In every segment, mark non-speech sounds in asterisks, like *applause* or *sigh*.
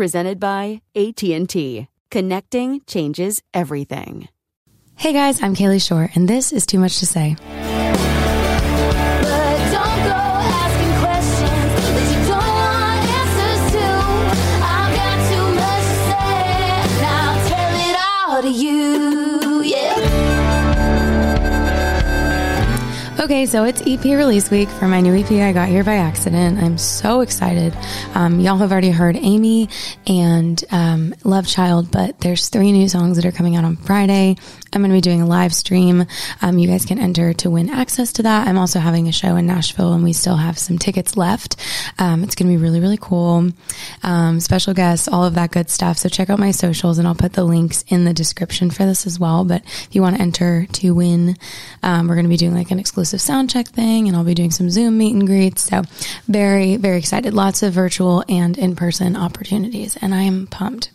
presented by AT&T. Connecting changes everything. Hey guys, I'm Kalie Shorr and this is Too Much to Say. Okay, so it's EP release week for my new EP. I got here by accident. I'm so excited. Um, y'all have already heard Amy and um, Love Child, but there's three new songs that are coming out on Friday. I'm going to be doing a live stream. Um, you guys can enter to win access to that. I'm also having a show in Nashville and we still have some tickets left. Um, it's going to be really, really cool. Um, special guests, all of that good stuff. So check out my socials and I'll put the links in the description for this as well. But if you want to enter to win, um, we're going to be doing like an exclusive sound check thing and I'll be doing some Zoom meet and greets. So very, very excited. Lots of virtual and in person opportunities and I am pumped.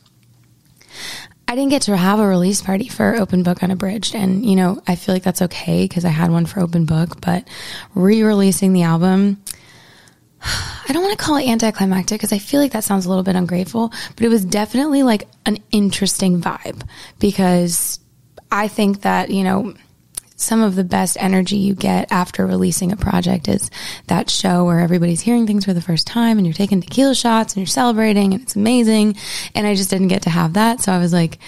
I didn't get to have a release party for Open Book Unabridged. And, you know, I feel like that's okay because I had one for Open Book, but re releasing the album, *sighs* I don't want to call it anticlimactic because I feel like that sounds a little bit ungrateful, but it was definitely like an interesting vibe because I think that, you know, some of the best energy you get after releasing a project is that show where everybody's hearing things for the first time and you're taking tequila shots and you're celebrating and it's amazing. And I just didn't get to have that. So I was like,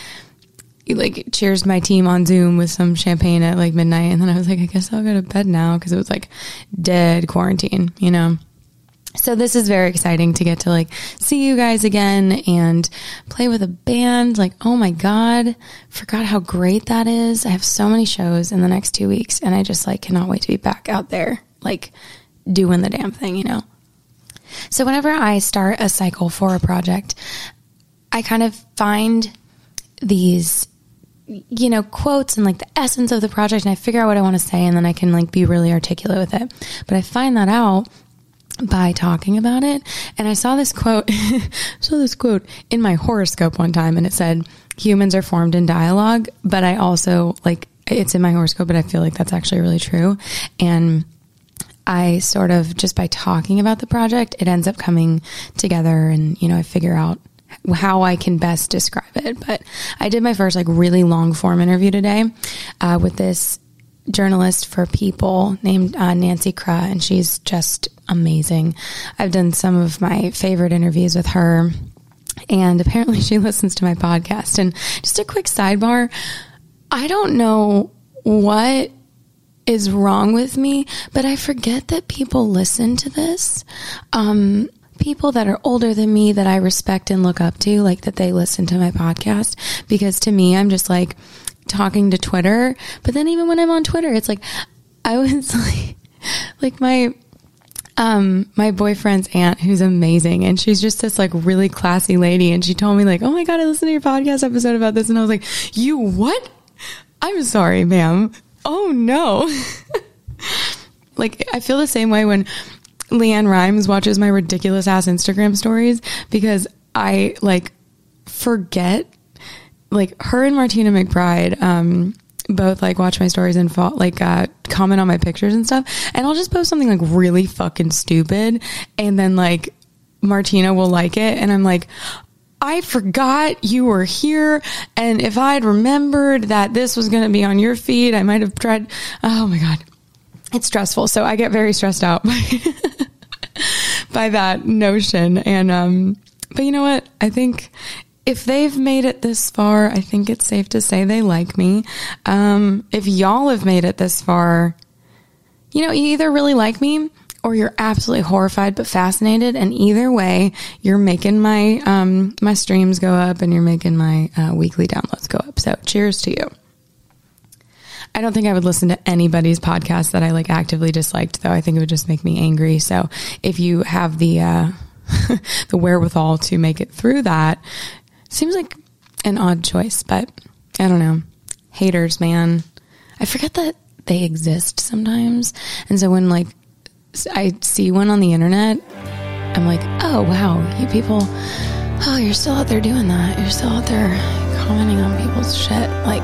like cheers my team on Zoom with some champagne at like midnight. And then I was like, I guess I'll go to bed now because it was like dead quarantine, you know? So this is very exciting to get to like see you guys again and play with a band. Like, oh my God, forgot how great that is. I have so many shows in the next two weeks and I just like cannot wait to be back out there, like doing the damn thing, you know? So whenever I start a cycle for a project, I kind of find these you know, quotes and like the essence of the project and I figure out what I want to say and then I can like be really articulate with it. But I find that out by talking about it. And I saw this quote, *laughs* saw this quote in my horoscope one time and it said, humans are formed in dialogue, but I also like, it's in my horoscope, but I feel like that's actually really true. And I sort of just by talking about the project, it ends up coming together and, you know, I figure out how I can best describe it. But I did my first like really long form interview today uh, with this journalist for People named uh, Nancy Kruh, and she's just amazing. I've done some of my favorite interviews with her, and apparently she *laughs* listens to my podcast. And just a quick sidebar I don't know what is wrong with me, but I forget that people listen to this. Um, people that are older than me that I respect and look up to, like that they listen to my podcast. Because to me, I'm just like, talking to Twitter. But then even when I'm on Twitter, it's like I was *laughs* like like my um my boyfriend's aunt who's amazing and she's just this like really classy lady and she told me like, "Oh my god, I listened to your podcast episode about this." And I was like, "You what?" I'm sorry, ma'am. Oh no. *laughs* like I feel the same way when LeAnn Rimes watches my ridiculous ass Instagram stories because I like forget like her and Martina McBride, um, both like watch my stories and fall, like uh, comment on my pictures and stuff. And I'll just post something like really fucking stupid, and then like Martina will like it, and I'm like. I forgot you were here. And if I had remembered that this was going to be on your feed, I might have tried. Oh my God. It's stressful. So I get very stressed out by, *laughs* by that notion. And, um, but you know what? I think if they've made it this far, I think it's safe to say they like me. Um, if y'all have made it this far, you know, you either really like me or you're absolutely horrified but fascinated. And either way, you're making my um, my streams go up and you're making my uh, weekly downloads go up. So cheers to you. I don't think I would listen to anybody's podcast that I like actively disliked, though. I think it would just make me angry. So if you have the uh, *laughs* the wherewithal to make it through that, Seems like an odd choice, but I don't know. Haters, man. I forget that they exist sometimes. And so when like I see one on the internet, I'm like, oh wow, you people, oh, you're still out there doing that. You're still out there commenting on people's shit. Like,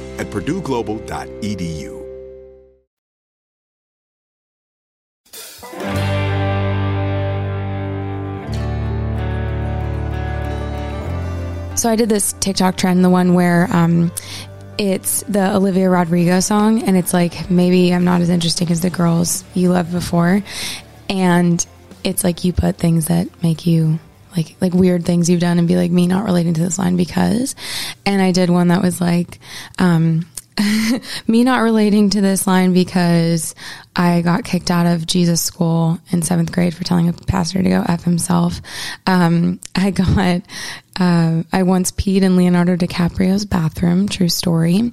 at purdueglobal.edu. So I did this TikTok trend, the one where um, it's the Olivia Rodrigo song, and it's like maybe I'm not as interesting as the girls you loved before, and it's like you put things that make you like like weird things you've done and be like me not relating to this line because, and I did one that was like. Um, *laughs* me not relating to this line because I got kicked out of Jesus school in seventh grade for telling a pastor to go F himself. Um, I got, uh, I once peed in Leonardo DiCaprio's bathroom, true story.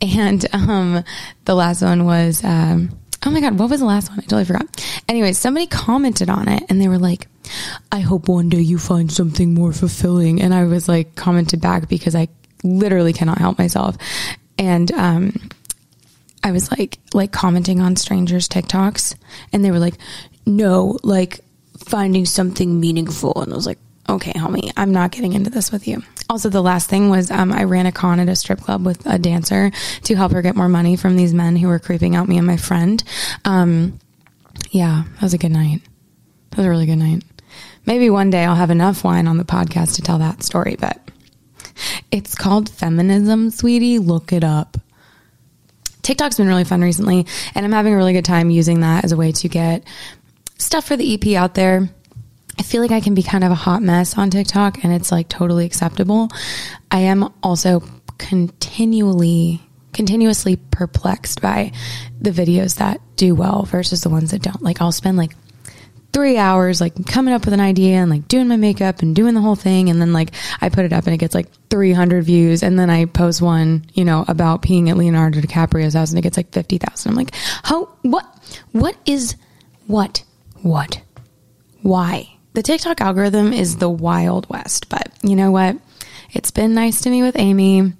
And, um, the last one was, um, oh my God, what was the last one? I totally forgot. Anyway, somebody commented on it and they were like, I hope one day you find something more fulfilling. And I was like, commented back because I literally cannot help myself and um, I was like like commenting on strangers TikToks, and they were like, "No, like finding something meaningful," and I was like, okay, homie, I'm not getting into this with you. Also, the last thing was um, I ran a con at a strip club with a dancer to help her get more money from these men who were creeping out me and my friend. Um, yeah, that was a good night. That was a really good night. Maybe one day I'll have enough wine on the podcast to tell that story, but it's called feminism, sweetie. Look it up. TikTok's been really fun recently, and I'm having a really good time using that as a way to get stuff for the EP out there. I feel like I can be kind of a hot mess on TikTok and it's like totally acceptable. I am also continually continuously perplexed by the videos that do well versus the ones that don't. Like I'll spend like three hours like coming up with an idea and like doing my makeup and doing the whole thing and then like I put it up and it gets like 300 views and then I post one you know about peeing at Leonardo DiCaprio's house and it gets like 50,000 I'm like how what what is what what why the TikTok algorithm is the wild west but you know what? It's been nice to me with Amy.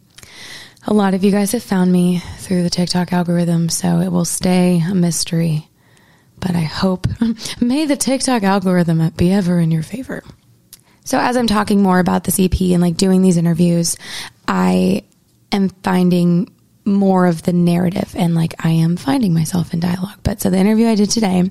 A lot of you guys have found me through the TikTok algorithm so it will stay a mystery. But I hope, *laughs* may the TikTok algorithm be ever in your favor. So as I'm talking more about this EP and like doing these interviews, I am finding more of the narrative and like I am finding myself in dialogue. But so the interview I did today,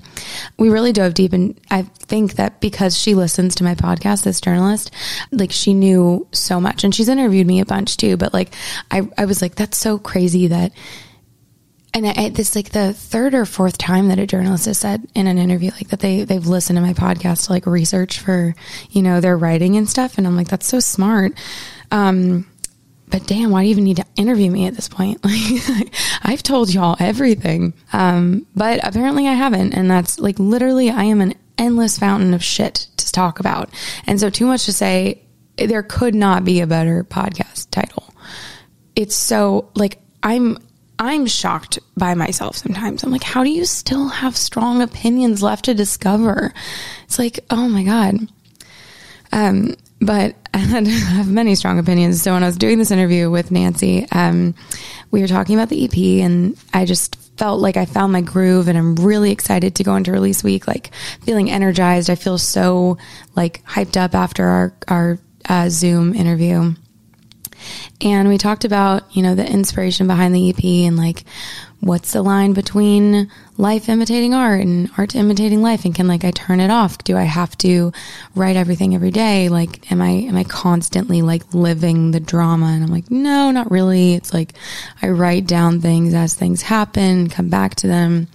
we really dove deep and I think that because she listens to my podcast, this journalist, like she knew so much and she's interviewed me a bunch too. But like I, I was like, that's so crazy that and I, this like the third or fourth time that a journalist has said in an interview like that they they've listened to my podcast to like research for you know their writing and stuff and i'm like that's so smart um but damn why do you even need to interview me at this point like *laughs* i've told y'all everything um but apparently i haven't and that's like literally i am an endless fountain of shit to talk about and so too much to say there could not be a better podcast title it's so like i'm I'm shocked by myself sometimes. I'm like, how do you still have strong opinions left to discover? It's like, oh my God. Um, but *laughs* I have many strong opinions. So when I was doing this interview with Nancy, um, we were talking about the EP and I just felt like I found my groove and I'm really excited to go into release week, like feeling energized. I feel so like hyped up after our, our uh, Zoom interview. And we talked about, you know, the inspiration behind the EP and like what's the line between life imitating art and art imitating life and can like I turn it off? Do I have to write everything every day? Like am I am I constantly like living the drama? And I'm like, no, not really. It's like I write down things as things happen, come back to them.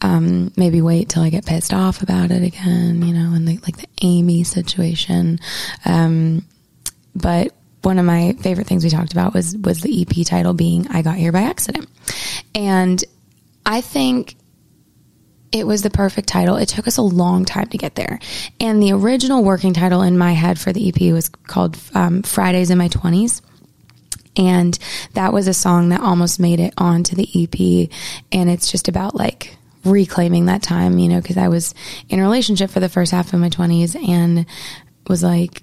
Um, maybe wait till I get pissed off about it again, you know, and the, like the Amy situation. Um, but one of my favorite things we talked about was was the EP title being I got here by accident. And I think it was the perfect title. It took us a long time to get there. And the original working title in my head for the EP was called um, Fridays in My 20s. And that was a song that almost made it onto the EP. And it's just about like reclaiming that time, you know, because I was in a relationship for the first half of my 20s and was like,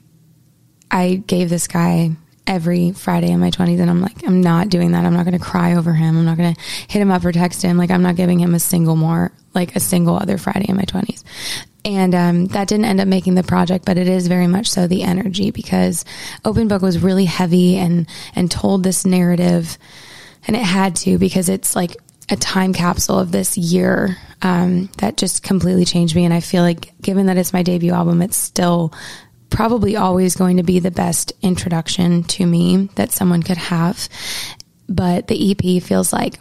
I gave this guy every Friday in my 20s and I'm like I'm not doing that. I'm not going to cry over him. I'm not going to hit him up or text him. Like I'm not giving him a single more like a single other Friday in my 20s. And um, that didn't end up making the project, but it is very much so the energy because Open Book was really heavy and and told this narrative, and it had to because it's like a time capsule of this year um, that just completely changed me. And I feel like, given that it's my debut album, it's still probably always going to be the best introduction to me that someone could have. But the EP feels like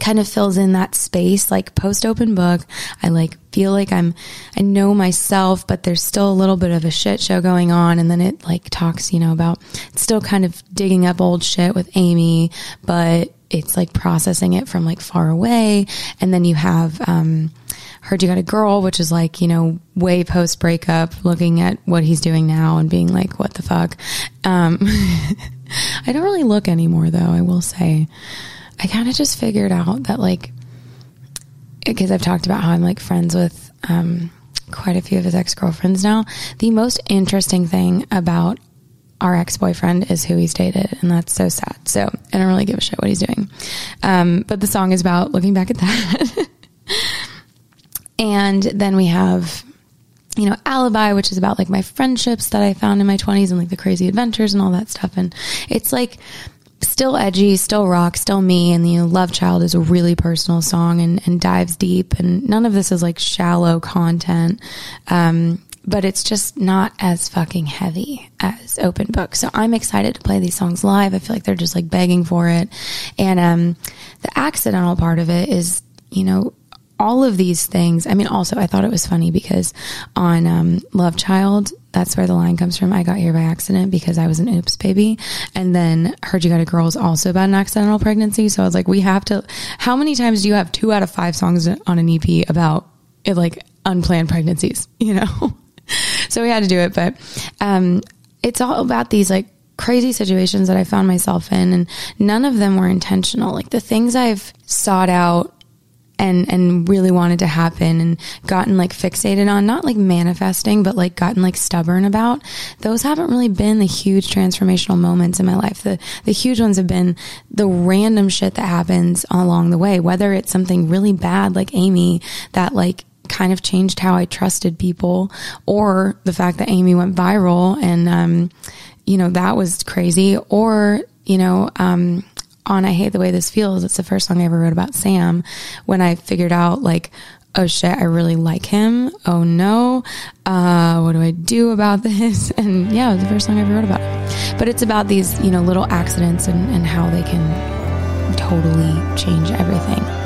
kind of fills in that space like post open book i like feel like i'm i know myself but there's still a little bit of a shit show going on and then it like talks you know about still kind of digging up old shit with amy but it's like processing it from like far away and then you have um heard you got a girl, which is like, you know, way post breakup, looking at what he's doing now and being like, what the fuck? Um, *laughs* I don't really look anymore though, I will say. I kind of just figured out that like, because I've talked about how I'm like friends with, um, quite a few of his ex girlfriends now. The most interesting thing about our ex boyfriend is who he's dated, and that's so sad. So I don't really give a shit what he's doing. Um, but the song is about looking back at that. *laughs* And then we have you know, Alibi, which is about like my friendships that I found in my 20s and like the crazy adventures and all that stuff. And it's like still edgy, still rock, still me. And, you know, Love Child is a really personal song and, and dives deep. And none of this is like shallow content. Um, but it's just not as fucking heavy as open book. So I'm excited to play these songs live. I feel like they're just like begging for it. And um, the accidental part of it is, you know, all of these things. I mean, also, I thought it was funny because on um, Love Child, that's where the line comes from. I got here by accident because I was an oops baby. And then Heard You Got a Girl is also about an accidental pregnancy. So I was like, we have to. How many times do you have two out of five songs on an EP about it, like unplanned pregnancies, *laughs* you know? *laughs* so we had to do it. But um, it's all about these like crazy situations that I found myself in, and none of them were intentional. Like the things I've sought out and and really wanted to happen and gotten like fixated on not like manifesting but like gotten like stubborn about those haven't really been the huge transformational moments in my life the the huge ones have been the random shit that happens along the way whether it's something really bad like Amy that like kind of changed how I trusted people or the fact that Amy went viral and um you know that was crazy or you know um on I Hate the Way This Feels, it's the first song I ever wrote about Sam, when I figured out like, oh shit, I really like him. Oh no, uh, what do I do about *laughs* this? And yeah, it was the first song I ever wrote about. But it's about these, you know, little accidents and, and how they can totally change everything.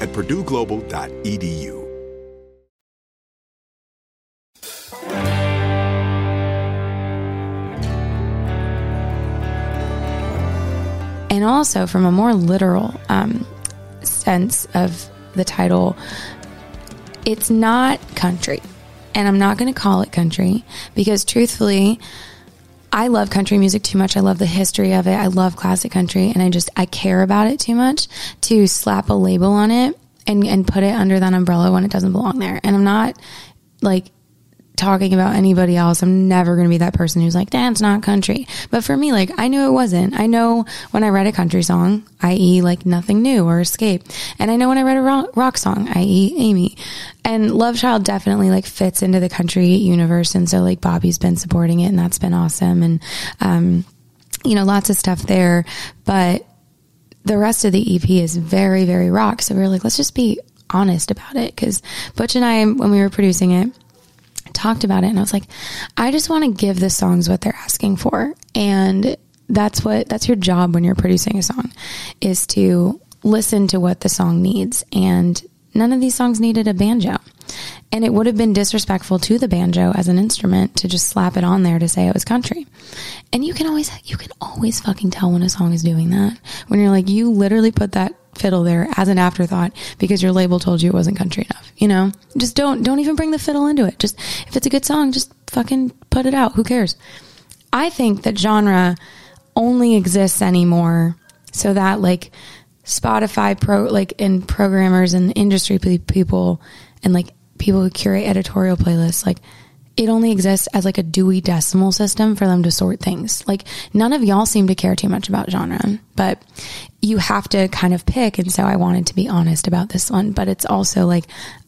at purdueglobal.edu. And also, from a more literal um, sense of the title, it's not country. And I'm not going to call it country because, truthfully, I love country music too much. I love the history of it. I love classic country and I just, I care about it too much to slap a label on it and, and put it under that umbrella when it doesn't belong there. And I'm not like talking about anybody else. I'm never going to be that person who's like, that's not country. But for me, like, I knew it wasn't. I know when I read a country song, i.e., like nothing new or escape. And I know when I read a rock, song, i.e., Amy. And Love Child definitely like fits into the country universe. And so, like, Bobby's been supporting it, and that's been awesome. And, um, you know, lots of stuff there. But the rest of the EP is very, very rock. So we were like, let's just be honest about it. Cause Butch and I, when we were producing it, talked about it and I was like, I just want to give the songs what they're asking for. And that's what, that's your job when you're producing a song is to listen to what the song needs. And none of these songs needed a banjo. And it would have been disrespectful to the banjo as an instrument to just slap it on there to say it was country. And you can always, you can always fucking tell when a song is doing that. When you're like, you literally put that fiddle there as an afterthought because your label told you it wasn't country enough. You know, just don't, don't even bring the fiddle into it. Just, if it's a good song, just fucking put it out. Who cares? I think that genre only exists anymore so that like Spotify pro, like, and programmers and industry people and like people who curate editorial playlists, like it only exists as like a Dewey Decimal System for them to sort things. Like none of y'all seem to care too much about genre, but you have to kind of pick. And so I wanted to be honest about this one, but it's also like,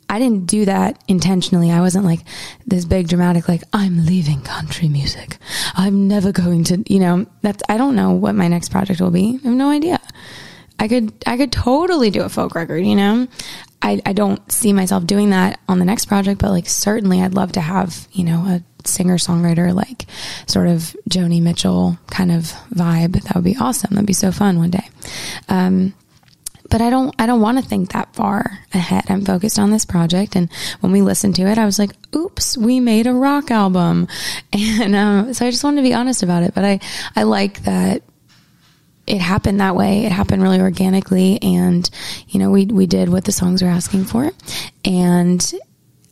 I didn't do that intentionally. I wasn't like this big dramatic, like, I'm leaving country music. I'm never going to, you know, that's, I don't know what my next project will be. I have no idea. I could, I could totally do a folk record, you know? I, I don't see myself doing that on the next project, but like certainly I'd love to have, you know, a singer songwriter like sort of Joni Mitchell kind of vibe. That would be awesome. That'd be so fun one day. Um, but I don't I don't want to think that far ahead. I'm focused on this project and when we listened to it I was like, "Oops, we made a rock album." *laughs* And um, so I just wanted to be honest about it, but I I like that it happened that way. It happened really organically. And, you know, we, we did what the songs were asking for. And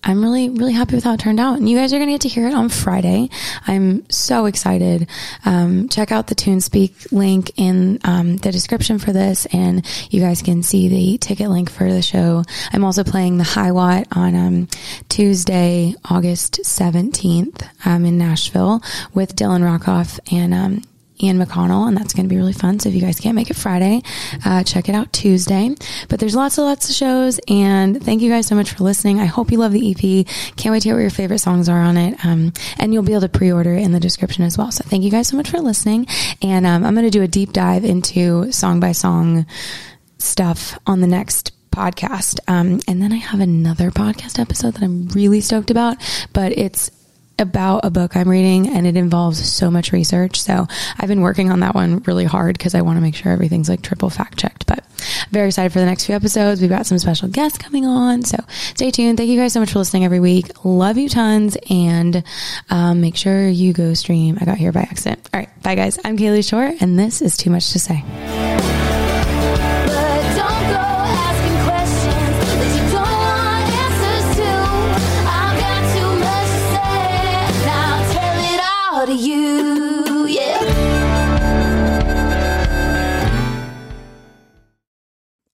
I'm really, really happy with how it turned out. And you guys are going to get to hear it on Friday. I'm so excited. Um, check out the TuneSpeak link in um, the description for this, and you guys can see the ticket link for the show. I'm also playing the High Watt on um, Tuesday, August 17th um, in Nashville with Dylan Rockoff and um, Ian McConnell, and that's going to be really fun. So if you guys can't make it Friday, uh, check it out Tuesday. But there's lots and lots of shows, and thank you guys so much for listening. I hope you love the EP. Can't wait to hear what your favorite songs are on it, um, and you'll be able to pre-order in the description as well. So thank you guys so much for listening, and um, I'm going to do a deep dive into song by song stuff on the next podcast. Um, and then I have another podcast episode that I'm really stoked about, but it's about a book I'm reading and it involves so much research. So I've been working on that one really hard because I want to make sure everything's like triple fact checked. But very excited for the next few episodes. We've got some special guests coming on. So stay tuned. Thank you guys so much for listening every week. Love you tons. And um, make sure you go stream. I got here by accident. All right. Bye, guys. I'm Kalie Shorr, and this is Too Much to Say.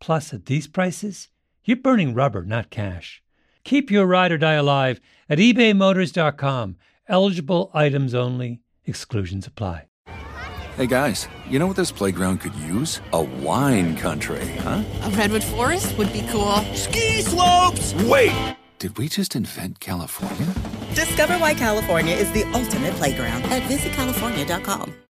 Plus, at these prices, you're burning rubber, not cash. Keep your ride or die alive at ebaymotors.com. Eligible items only, exclusions apply. Hey guys, you know what this playground could use? A wine country, huh? A redwood forest would be cool. Ski slopes! Wait! Did we just invent California? Discover why California is the ultimate playground at visitcalifornia.com.